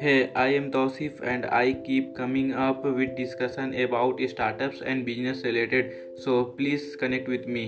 Hey, I am Tausif and I keep coming up with discussion about startups and business related. So please connect with me.